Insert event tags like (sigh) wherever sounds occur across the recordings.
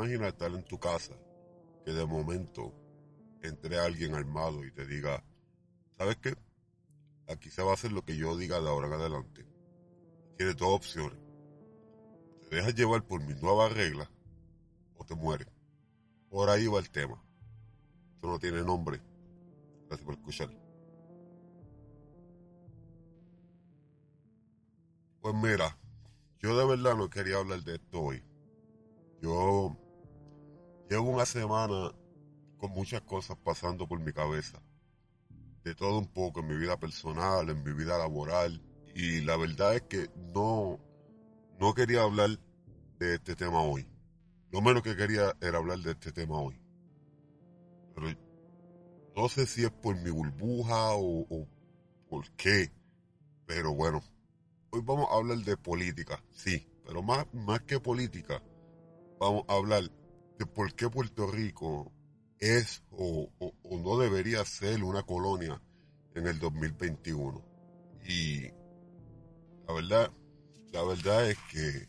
imaginas estar en tu casa, que de momento entre alguien armado y te diga, ¿sabes qué? Aquí se va a hacer lo que yo diga de ahora en adelante. Tienes dos opciones. Te dejas llevar por mis nuevas reglas o te mueres. Por ahí va el tema. Esto no tiene nombre. Gracias por escuchar. Pues mira, yo de verdad no quería hablar de esto hoy. Yo llevo una semana con muchas cosas pasando por mi cabeza. De todo un poco en mi vida personal, en mi vida laboral. Y la verdad es que no, no quería hablar de este tema hoy. Lo menos que quería era hablar de este tema hoy. Pero no sé si es por mi burbuja o, o por qué. Pero bueno, hoy vamos a hablar de política, sí, pero más, más que política, vamos a hablar de por qué Puerto Rico es o, no debería ser una colonia en el 2021. Y la verdad, la verdad es que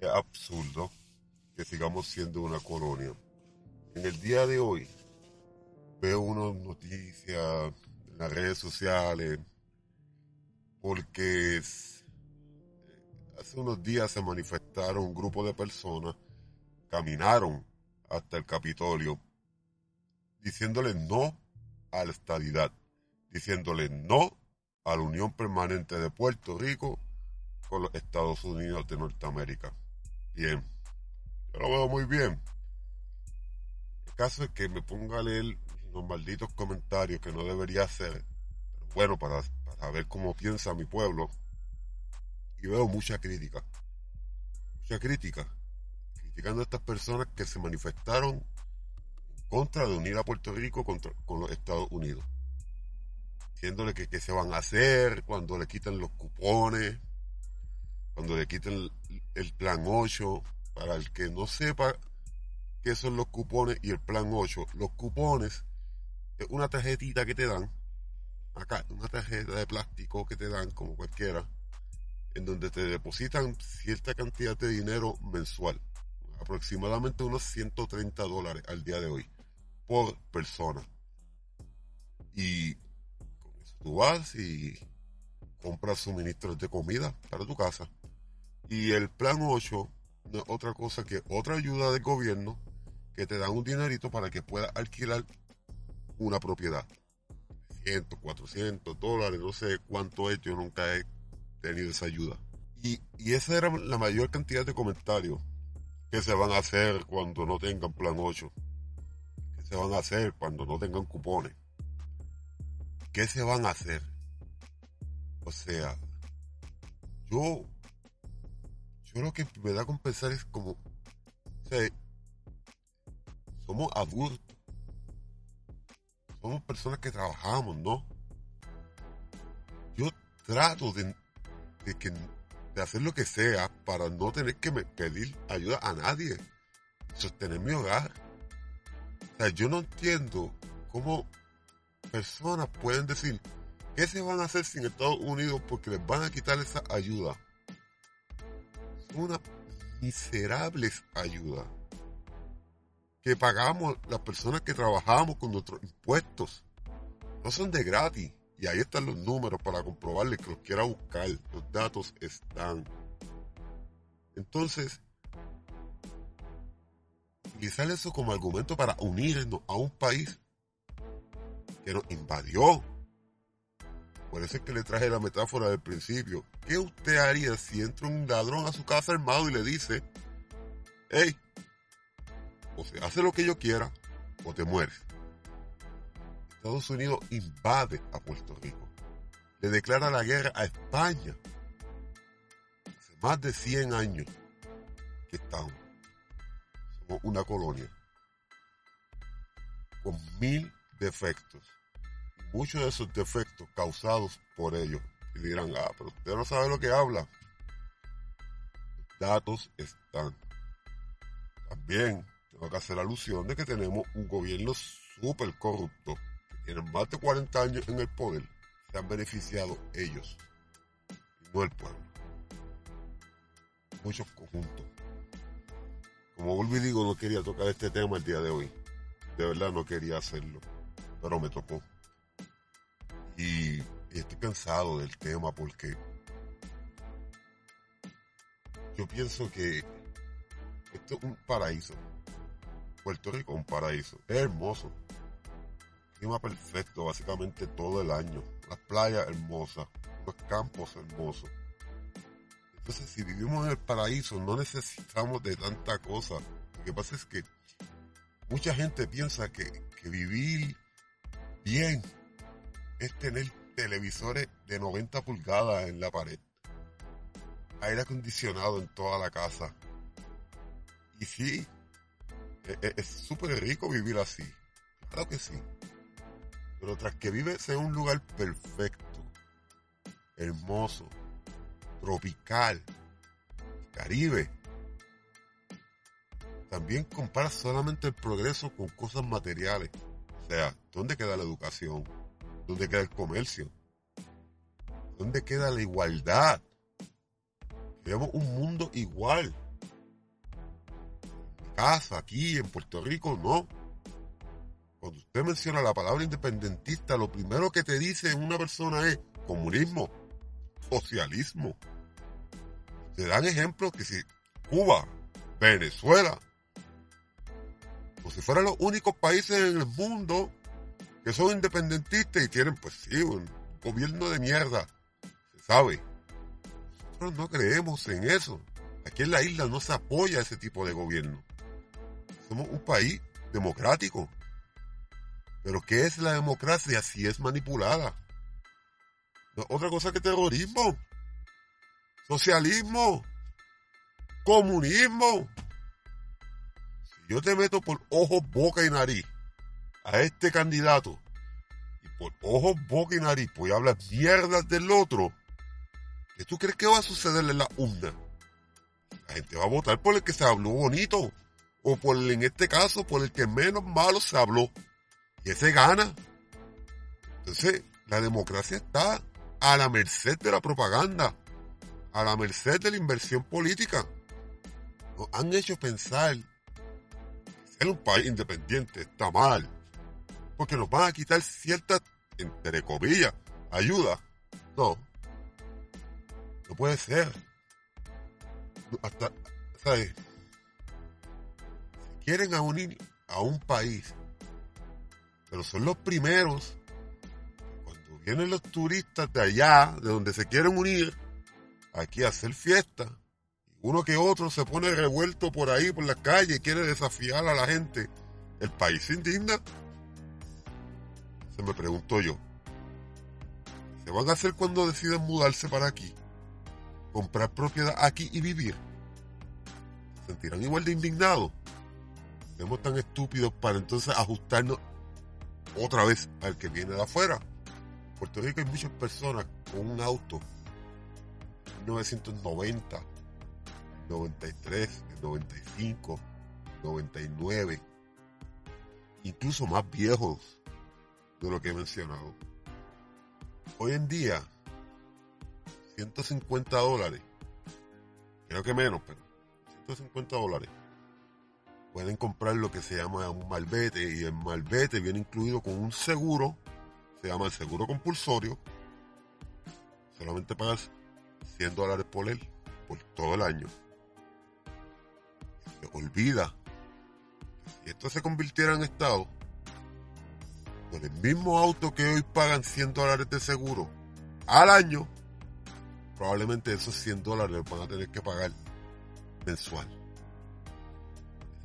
es absurdo que sigamos siendo una colonia. En el día de hoy veo unas noticias en las redes sociales porque hace unos días se manifestaron un grupo de personas, caminaron hasta el Capitolio, diciéndole no a la estabilidad, diciéndole no a la unión permanente de Puerto Rico con los Estados Unidos de Norteamérica. Bien, yo lo veo muy bien. El caso es que me ponga a leer los malditos comentarios que no debería hacer, pero bueno, para, para ver cómo piensa mi pueblo, y veo mucha crítica. Mucha crítica. Criticando a estas personas que se manifestaron contra de unir a Puerto Rico contra, con los Estados Unidos. Diciéndole que qué se van a hacer cuando le quiten los cupones, cuando le quiten el, plan 8. Para el que no sepa qué son los cupones y el plan 8, los cupones es una tarjetita que te dan, acá, una tarjeta de plástico que te dan como cualquiera en donde te depositan cierta cantidad de dinero mensual, aproximadamente unos 130 dólares al día de hoy, por persona. Y tú vas y compras suministros de comida para tu casa. Y el plan 8 no es otra cosa que otra ayuda del gobierno que te dan un dinerito para que puedas alquilar una propiedad. 100, 400 dólares, no sé cuánto es, yo nunca he tenido esa ayuda. Y, y esa era la mayor cantidad de comentarios que se van a hacer cuando no tengan plan 8. ¿Qué se van a hacer cuando no tengan cupones? ¿Qué se van a hacer? O sea, yo, yo lo que me da con pensar es como, o sea, somos adultos, somos personas que trabajamos, ¿no? Yo trato de, que, hacer lo que sea para no tener que pedir ayuda a nadie, sostener mi hogar. O sea, yo no entiendo cómo personas pueden decir, ¿qué se van a hacer sin Estados Unidos porque les van a quitar esa ayuda? Son una miserables ayuda que pagamos las personas que trabajamos con nuestros impuestos. No son de gratis. Y ahí están los números para comprobarle que los quiera buscar. Los datos están. Entonces, utilizar eso como argumento para unirnos a un país que nos invadió. Por eso es que le traje la metáfora del principio. ¿Qué usted haría si entra un ladrón a su casa armado y le dice, hey, o se hace lo que yo quiera o te mueres? Estados Unidos invade a Puerto Rico. Le declara la guerra a España. Hace más de 100 años que estamos. Somos una colonia. Con mil defectos. Muchos de esos defectos causados por ellos. Y dirán, ah, pero usted no sabe lo que habla. Los datos están. También tengo que hacer alusión de que tenemos un gobierno súper corrupto tienen más de 40 años en el poder, se han beneficiado ellos, no el pueblo. Muchos conjuntos, como vuelvo digo, no quería tocar este tema el día de hoy. De verdad no quería hacerlo, pero me tocó. Y, estoy cansado del tema porque yo pienso que esto es un paraíso. Puerto Rico es un paraíso. Es hermoso. Clima perfecto básicamente todo el año. Las playas hermosas. Los campos hermosos. Entonces, si vivimos en el paraíso, no necesitamos de tanta cosa. Lo que pasa es que mucha gente piensa que, que vivir bien es tener televisores de 90 pulgadas en la pared, aire acondicionado en toda la casa. Y sí, e, e, es súper rico vivir así, claro que sí. Pero tras que vives en un lugar perfecto, hermoso, tropical, caribe, también comparas solamente el progreso con cosas materiales. O sea, ¿dónde queda la educación? ¿Dónde queda el comercio? ¿Dónde queda la igualdad? Queremos un mundo igual. En casa, aquí, en Puerto Rico, no. Cuando usted menciona la palabra independentista, lo primero que te dice una persona es comunismo, socialismo. Te dan ejemplos que si Cuba, Venezuela, como si fueran los únicos países en el mundo que son independentistas y tienen, pues sí, un gobierno de mierda, se sabe. Nosotros no creemos en eso. Aquí en la isla no se apoya ese tipo de gobierno. Somos un país democrático. Pero ¿qué es la democracia si es manipulada? otra cosa que terrorismo, socialismo, comunismo. Si yo te meto por ojos, boca y nariz a este candidato y por ojos, boca y nariz, pues hablar mierdas del otro, ¿qué tú crees que va a suceder en la urna? La gente va a votar por el que se habló bonito, o por el, en este caso, por el que menos malo se habló. Y ese gana. Entonces, la democracia está a la merced de la propaganda, a la merced de la inversión política. Nos han hecho pensar que ser un país independiente está mal porque nos van a quitar ciertas, entre comillas, ayuda. No. No puede ser. Hasta, ¿sabes? Si quieren unir a un país, pero son los primeros, cuando vienen los turistas de allá, de donde se quieren unir, aquí a hacer fiesta, uno que otro se pone revuelto por ahí, por la calle, y quiere desafiar a la gente, el país se indigna me pregunto yo. ¿Se van a hacer cuando deciden mudarse para aquí? ¿Comprar propiedad aquí y vivir? ¿Se sentirán igual de indignados? Somos tan estúpidos para entonces ajustarnos otra vez al que viene de afuera. En Puerto Rico hay muchas personas con un auto 1990, 93, 95, 99, incluso más viejos de lo que he mencionado. Hoy en día, 150 dólares, creo que menos, pero 150 dólares, pueden comprar lo que se llama un malvete y el malvete viene incluido con un seguro, se llama el seguro compulsorio, solamente pagas 100 dólares por él, por todo el año. Olvida si esto se convirtiera en Estado, con el mismo auto que hoy pagan 100 dólares de seguro al año, probablemente esos 100 dólares van a tener que pagar mensual.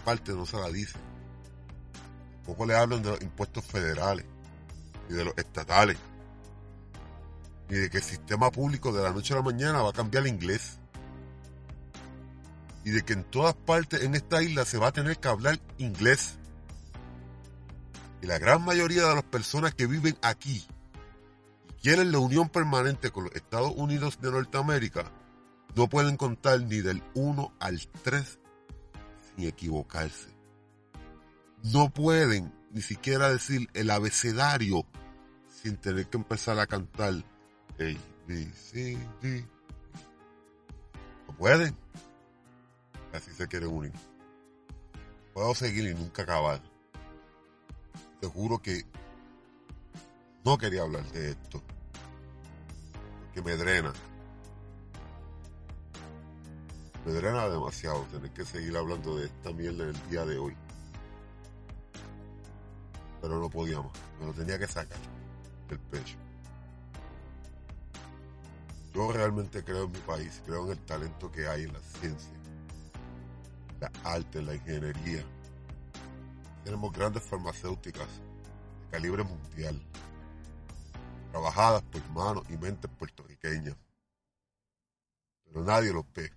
Parte no se la dice. Tampoco le hablan de los impuestos federales y de los estatales. Ni de que el sistema público de la noche a la mañana va a cambiar el inglés. Y de que en todas partes en esta isla se va a tener que hablar inglés. Y la gran mayoría de las personas que viven aquí y quieren la unión permanente con los Estados Unidos de Norteamérica no pueden contar ni del 1 al 3 sin equivocarse. No pueden ni siquiera decir el abecedario sin tener que empezar a cantar A, B, C, D. No pueden. Así se quieren unir. puedo seguir y nunca acabar. Te juro que no quería hablar de esto. Porque me drena. Me drena demasiado tener que seguir hablando de esta mierda en el día de hoy. Pero no podía más. Me lo tenía que sacar del pecho. Yo realmente creo en mi país, creo en el talento que hay en la ciencia, la arte, la ingeniería. Tenemos grandes farmacéuticas de calibre mundial, trabajadas por manos y mentes puertorriqueñas. Pero nadie los ve,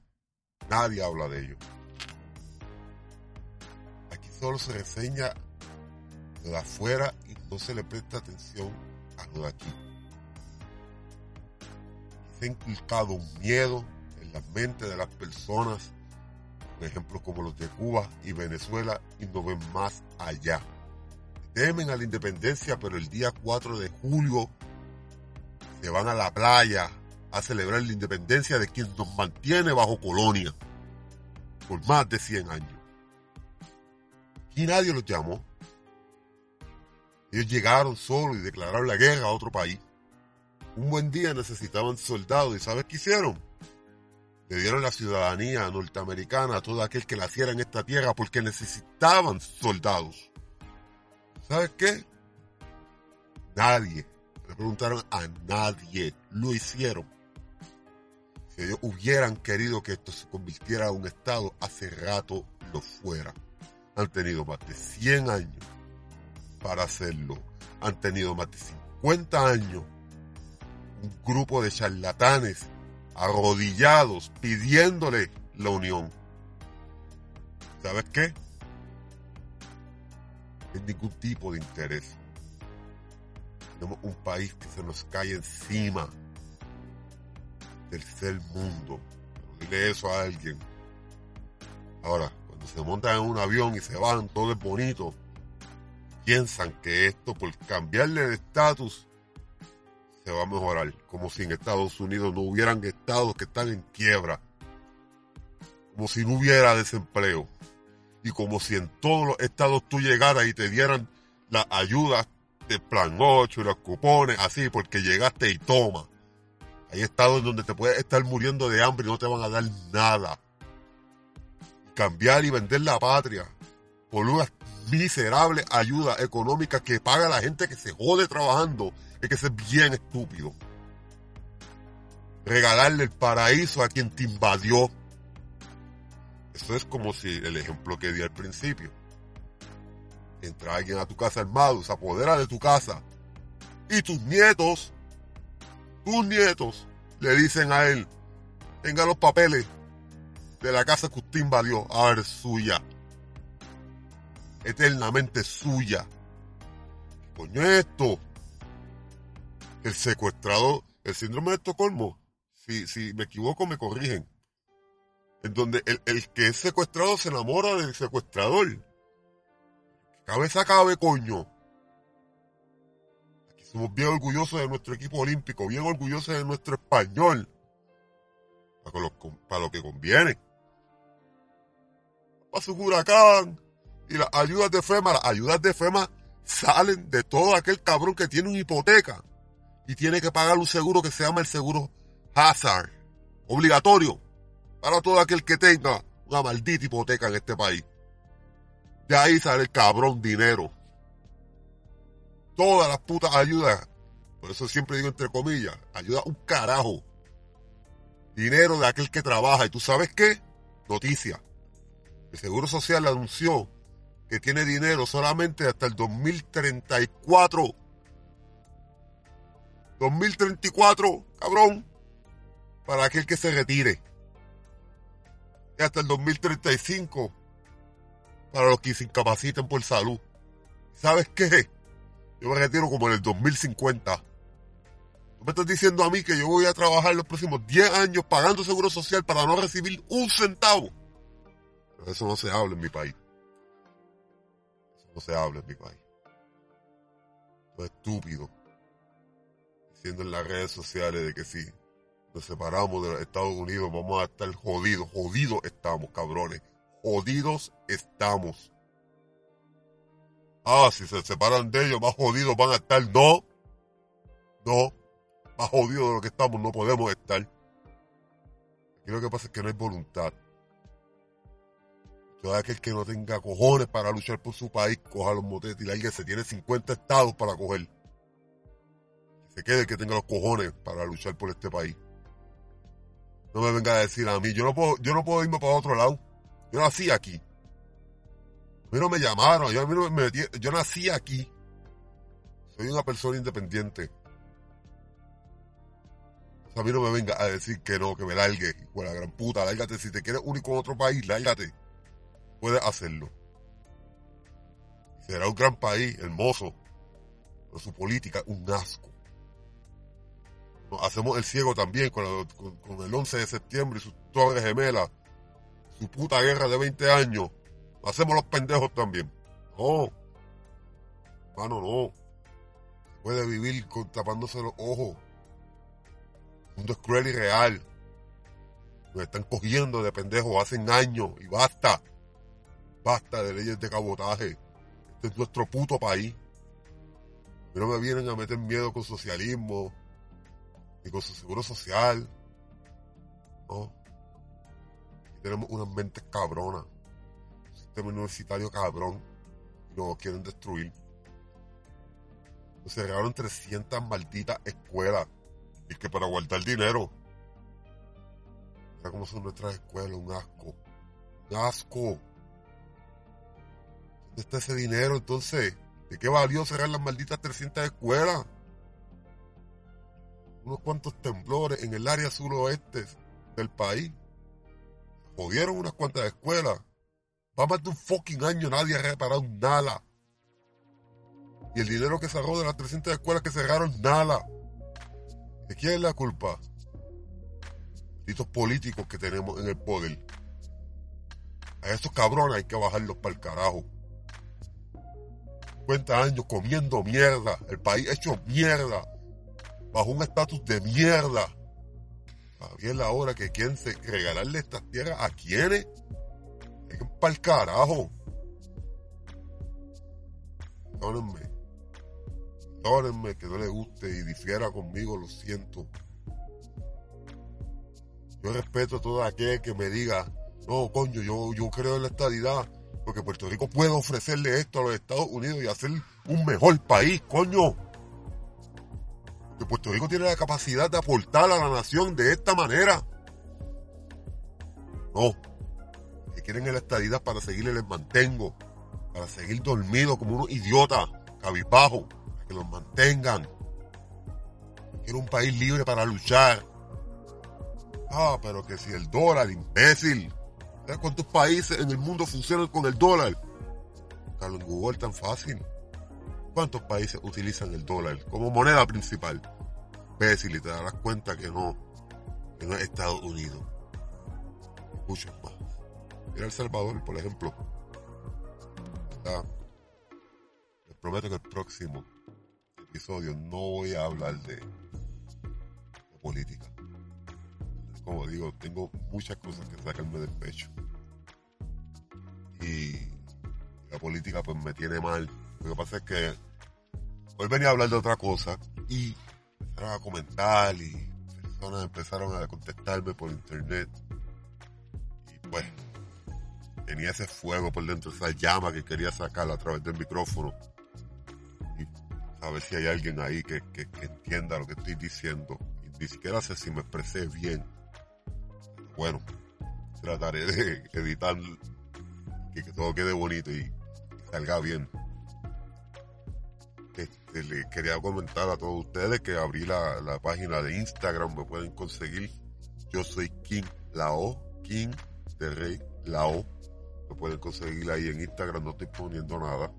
nadie habla de ellos. Aquí solo se reseña lo de afuera y no se le presta atención a lo de aquí se ha inculcado un miedo en la mente de las personas, por ejemplo como los de Cuba y Venezuela, y no ven más allá. Temen a la independencia, pero el día 4 de julio se van a la playa a celebrar la independencia de quien nos mantiene bajo colonia por más de 100 años. Y nadie los llamó. Ellos llegaron solos y declararon la guerra a otro país. Un buen día necesitaban soldados y ¿sabes qué hicieron? Le dieron la ciudadanía norteamericana a todo aquel que naciera en esta tierra porque necesitaban soldados. ¿Sabes qué? Nadie, le preguntaron a nadie, lo hicieron. Si ellos hubieran querido que esto se convirtiera en un Estado, hace rato lo fuera. Han tenido más de 100 años para hacerlo. Han tenido más de 50 años un grupo de charlatanes arrodillados pidiéndole la unión. ¿Sabes qué? Sin ningún tipo de interés. Tenemos un país que se nos cae encima. Tercer mundo. dile eso a alguien. Ahora, cuando se montan en un avión y se van, todo es bonito. Piensan que esto, por cambiarle de estatus, se va a mejorar, como si en Estados Unidos no hubieran estados que están en quiebra, como si no hubiera desempleo, y como si en todos los estados tú llegaras y te dieran las ayudas de plan 8 y los cupones, así, porque llegaste y toma. Hay estados donde te puedes estar muriendo de hambre y no te van a dar nada. Cambiar y vender la patria por una miserable ayuda económica que paga la gente que se jode trabajando es que ser bien estúpido. Regalarle el paraíso a quien te invadió. Eso es como si el ejemplo que di al principio. Entra alguien a tu casa armado, se apodera de tu casa. Y tus nietos, tus nietos, le dicen a él, tenga los papeles de la casa que usted invadió. A ver, suya. Eternamente suya. Coño esto? el secuestrado, el síndrome de Estocolmo, si, si me equivoco me corrigen, en donde el, el que es secuestrado se enamora del secuestrador. Cabeza cabe, coño. Somos bien orgullosos de nuestro equipo olímpico, bien orgullosos de nuestro español. Para lo, para lo que conviene. Para su huracán. Y las ayudas de FEMA, las ayudas de FEMA salen de todo aquel cabrón que tiene una hipoteca y tiene que pagar un seguro que se llama el seguro Hazard, obligatorio para todo aquel que tenga una maldita hipoteca en este país. De ahí sale el cabrón dinero. Todas las putas ayudas, por eso siempre digo entre comillas, ayuda un carajo. Dinero de aquel que trabaja. ¿Y tú sabes qué? Noticia. El Seguro Social anunció que tiene dinero solamente hasta el 2034 2034, cabrón, para aquel que se retire. Y hasta el 2035, para los que se incapaciten por salud. ¿Sabes qué? Yo me retiro como en el 2050. Tú me estás diciendo a mí que yo voy a trabajar los próximos 10 años pagando seguro social para no recibir un centavo. Pero eso no se habla en mi país. Eso no se habla en mi país. Es estúpido diciendo en las redes sociales de que si nos separamos de los Estados Unidos vamos a estar jodidos. Jodidos estamos, cabrones. Jodidos estamos. Ah, si se separan de ellos, más jodidos van a estar. No, no, más jodidos de lo que estamos no podemos estar. Aquí lo que pasa es que no hay voluntad. Todo aquel que no tenga cojones para luchar por su país, coja los motetes y alguien se tiene 50 estados para coger. Se quede el que tenga los cojones para luchar por este país. No me venga a decir a mí, yo no puedo, yo no puedo irme para otro lado. Yo nací aquí. A mí no me llamaron, yo, me yo nací aquí. Soy una persona independiente. A mí no me venga a decir que no, que me largue, hijo de la gran puta, lárgate. Si te quieres único en otro país, lárgate. Puedes hacerlo. Será un gran país, hermoso, pero su política un asco. Nos hacemos el ciego también con, con- con el 11 de septiembre y sus torres gemelas, su puta guerra de 20 años. Hacemos los pendejos también. No. Mano, no. Se puede vivir con, tapándose los ojos. El mundo es cruel y real. Nos están cogiendo de pendejos hacen años y basta. Basta de leyes de cabotaje. Este es nuestro puto país. Pero me vienen a meter miedo con socialismo y con su seguro social. No. Aquí tenemos unas mentes cabronas. Sistema universitario cabrón. Y nos quieren destruir. Nos cerraron 300 malditas escuelas. Y que para guardar dinero. Mira cómo son nuestras escuelas, un asco. Un asco. ¿Dónde está ese dinero entonces? ¿De qué valió cerrar las malditas 300 escuelas? Unos cuantos temblores en el área suroeste del país. Jodieron unas cuantas escuelas. Va más de un fucking año, nadie ha reparado nada. Y el dinero que sacó de las 300 escuelas que cerraron, nada. ¿De quién es la culpa? Estos políticos que tenemos en el poder. A estos cabrones hay que bajarlos para el carajo. 50 años comiendo mierda. El país hecho mierda. Bajo un estatus de mierda. Es la hora que quieren se- regalarle estas tierras a quienes. Para el carajo. Perdónenme. Perdónenme que no le guste y difiera conmigo, lo siento. Yo respeto a todo aquel que me diga, no, coño, yo, yo creo en la estadidad, porque Puerto Rico puede ofrecerle esto a los Estados Unidos y hacer un mejor país, coño. Que Puerto Rico tiene la capacidad de aportar a la nación de esta manera. No. Que quieren en la estadidad para seguirle les mantengo. Para seguir dormidos como unos idiotas, cabizbajos, para que los mantengan. Quiero un país libre para luchar. Ah, pero que si el dólar, imbécil. ¿Sabes cuántos países en el mundo funcionan con el dólar? Buscarlo en Google tan fácil. ¿Cuántos países utilizan el dólar como moneda principal? Imbécil, y te darás cuenta que no, que no es Estados Unidos. Muchos más. Mira El Salvador, por ejemplo. Les prometo que el próximo episodio no voy a hablar de, de política como digo, tengo muchas cosas que sacarme del pecho. Y la política pues me tiene mal. Lo que pasa es que hoy venía a hablar de otra cosa y empezaron a comentar y personas empezaron a contestarme por internet. Y pues tenía ese fuego por dentro, esa llama que quería sacar a través del micrófono. Y a ver si hay alguien ahí que, que- entienda lo que estoy diciendo. Y ni siquiera sé si me expresé bien bueno, trataré de editar que, que todo quede bonito y, salga bien. Este, le quería comentar a todos ustedes que abrí la, la página de Instagram, me pueden conseguir. Yo soy King Lao, King de Rey Lao. Me pueden conseguir ahí en Instagram, no estoy poniendo nada.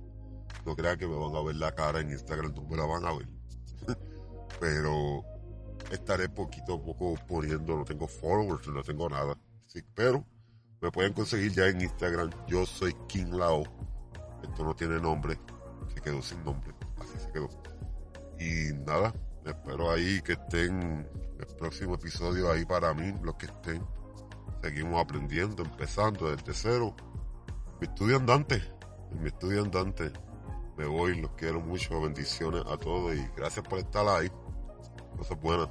No crean que me van a ver la cara en Instagram, no me la van a ver. (laughs) Pero estaré poquito a poco poniendo, no tengo followers, no tengo nada. Sí, pero me pueden conseguir ya en Instagram. Yo soy King Lao. Esto no tiene nombre. Se quedó sin nombre. Así se quedó. Y nada, espero ahí que estén el próximo episodio ahí para mí, los que estén. Seguimos aprendiendo, empezando desde cero. Mi estudio andante. Mi estudio andante. Me voy, los quiero mucho, bendiciones a todos y gracias por estar ahí. Cosas buenas.